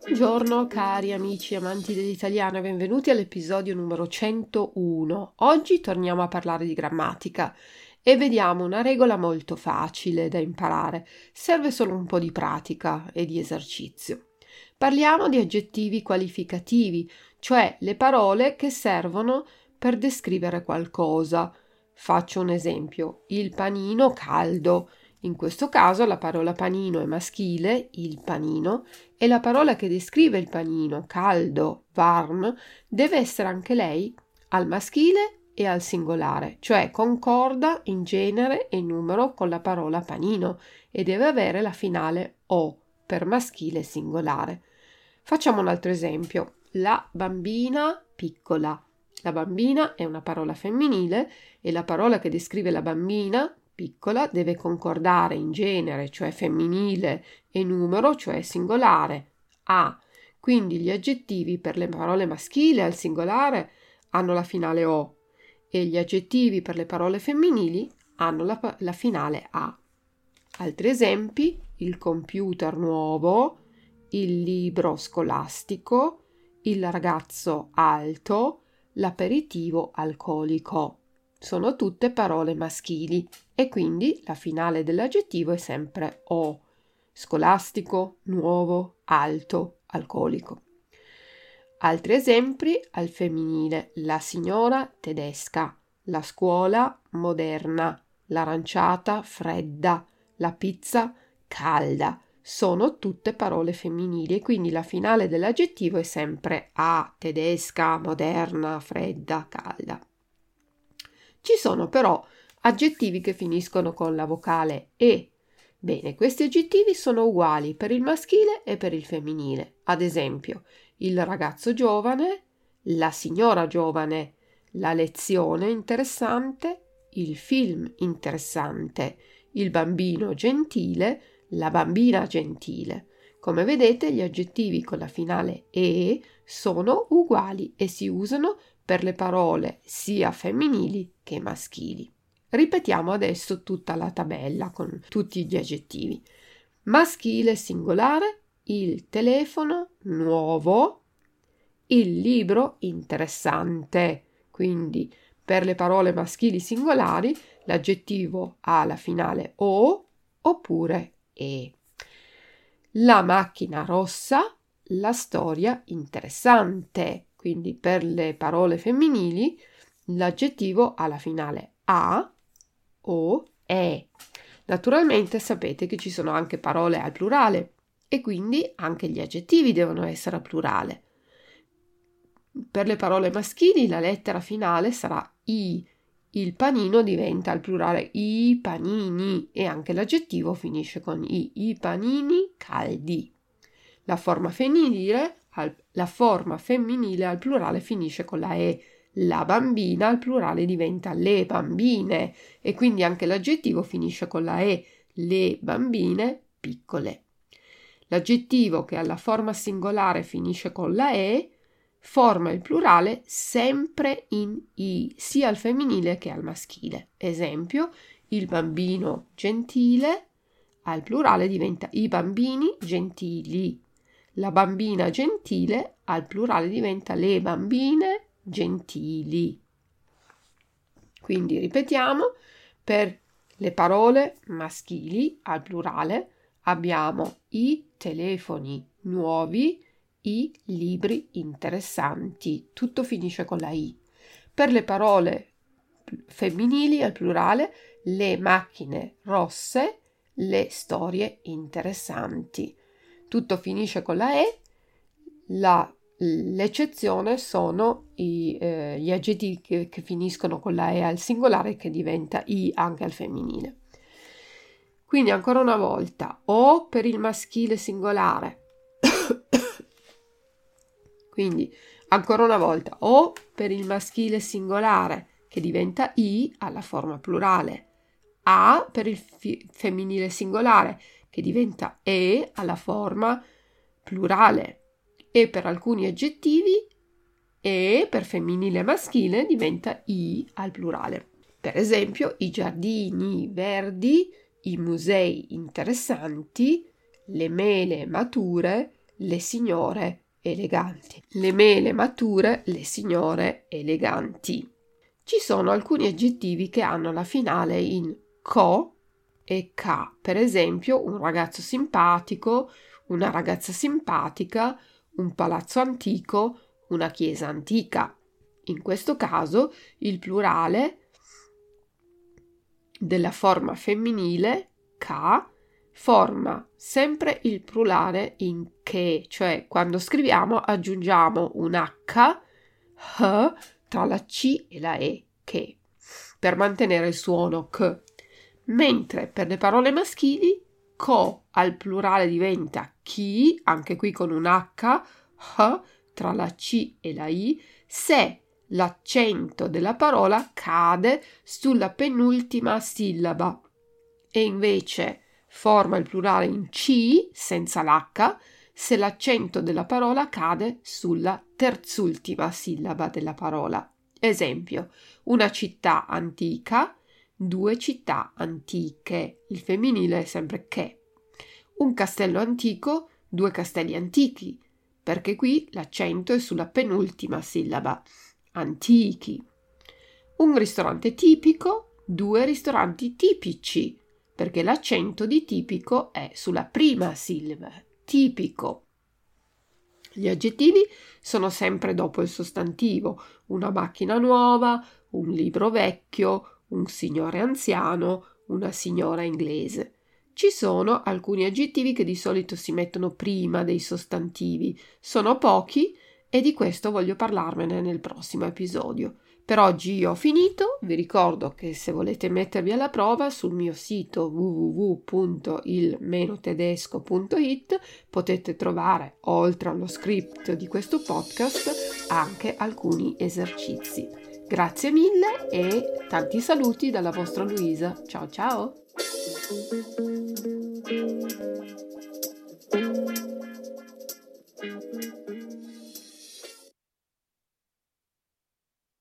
Buongiorno cari amici amanti dell'italiano e benvenuti all'episodio numero 101. Oggi torniamo a parlare di grammatica e vediamo una regola molto facile da imparare. Serve solo un po' di pratica e di esercizio. Parliamo di aggettivi qualificativi, cioè le parole che servono per descrivere qualcosa. Faccio un esempio: il panino caldo. In questo caso la parola panino è maschile, il panino, e la parola che descrive il panino, caldo, warm, deve essere anche lei al maschile e al singolare, cioè concorda in genere e numero con la parola panino e deve avere la finale o per maschile singolare. Facciamo un altro esempio. La bambina piccola. La bambina è una parola femminile e la parola che descrive la bambina piccola deve concordare in genere, cioè femminile, e numero, cioè singolare. A. Quindi gli aggettivi per le parole maschili al singolare hanno la finale O e gli aggettivi per le parole femminili hanno la, la finale A. Altri esempi: il computer nuovo, il libro scolastico, il ragazzo alto, l'aperitivo alcolico sono tutte parole maschili e quindi la finale dell'aggettivo è sempre o, scolastico, nuovo, alto, alcolico. Altri esempi al femminile la signora tedesca, la scuola moderna, l'aranciata fredda, la pizza calda. Sono tutte parole femminili e quindi la finale dell'aggettivo è sempre a, tedesca, moderna, fredda, calda. Ci sono però aggettivi che finiscono con la vocale e. Bene, questi aggettivi sono uguali per il maschile e per il femminile. Ad esempio, il ragazzo giovane, la signora giovane, la lezione interessante, il film interessante, il bambino gentile, la bambina gentile. Come vedete, gli aggettivi con la finale e sono uguali e si usano per le parole sia femminili che maschili. Ripetiamo adesso tutta la tabella con tutti gli aggettivi. Maschile singolare, il telefono nuovo, il libro interessante. Quindi per le parole maschili singolari l'aggettivo ha la finale o oppure e. La macchina rossa, la storia interessante. Quindi per le parole femminili l'aggettivo ha la finale a o è. Naturalmente sapete che ci sono anche parole al plurale e quindi anche gli aggettivi devono essere al plurale. Per le parole maschili la lettera finale sarà i. Il panino diventa al plurale i panini e anche l'aggettivo finisce con i. I panini caldi. La forma femminile, la forma femminile al plurale finisce con la e. La bambina al plurale diventa le bambine e quindi anche l'aggettivo finisce con la e. Le bambine piccole. L'aggettivo che alla forma singolare finisce con la e forma il plurale sempre in i, sia al femminile che al maschile. Esempio, il bambino gentile al plurale diventa i bambini gentili. La bambina gentile al plurale diventa le bambine gentili. Quindi ripetiamo, per le parole maschili al plurale abbiamo i telefoni nuovi, i libri interessanti. Tutto finisce con la I. Per le parole femminili al plurale, le macchine rosse, le storie interessanti. Tutto finisce con la E. La, l'eccezione sono i, eh, gli aggettivi che, che finiscono con la E al singolare che diventa I anche al femminile. Quindi ancora una volta, o per il maschile singolare quindi, ancora una volta, o per il maschile singolare che diventa i alla forma plurale, a per il fi- femminile singolare che diventa e alla forma plurale e per alcuni aggettivi e per femminile maschile diventa i al plurale. Per esempio, i giardini verdi, i musei interessanti, le mele mature, le signore eleganti. Le mele mature, le signore eleganti. Ci sono alcuni aggettivi che hanno la finale in co e ca. Per esempio, un ragazzo simpatico, una ragazza simpatica, un palazzo antico, una chiesa antica. In questo caso il plurale della forma femminile ca forma sempre il plurale in che, cioè quando scriviamo aggiungiamo un H, H tra la C e la E, che, per mantenere il suono K. Mentre per le parole maschili, co al plurale diventa chi, anche qui con un H, H tra la C e la I, se l'accento della parola cade sulla penultima sillaba. E invece forma il plurale in C senza l'H se l'accento della parola cade sulla terzultima sillaba della parola. Esempio, una città antica, due città antiche. Il femminile è sempre che. Un castello antico, due castelli antichi, perché qui l'accento è sulla penultima sillaba. Antichi. Un ristorante tipico, due ristoranti tipici perché l'accento di tipico è sulla prima sillaba, tipico. Gli aggettivi sono sempre dopo il sostantivo, una macchina nuova, un libro vecchio, un signore anziano, una signora inglese. Ci sono alcuni aggettivi che di solito si mettono prima dei sostantivi, sono pochi e di questo voglio parlarvene nel prossimo episodio. Per oggi io ho finito, vi ricordo che se volete mettervi alla prova sul mio sito www.il-tedesco.it potete trovare, oltre allo script di questo podcast, anche alcuni esercizi. Grazie mille e tanti saluti dalla vostra Luisa. Ciao ciao!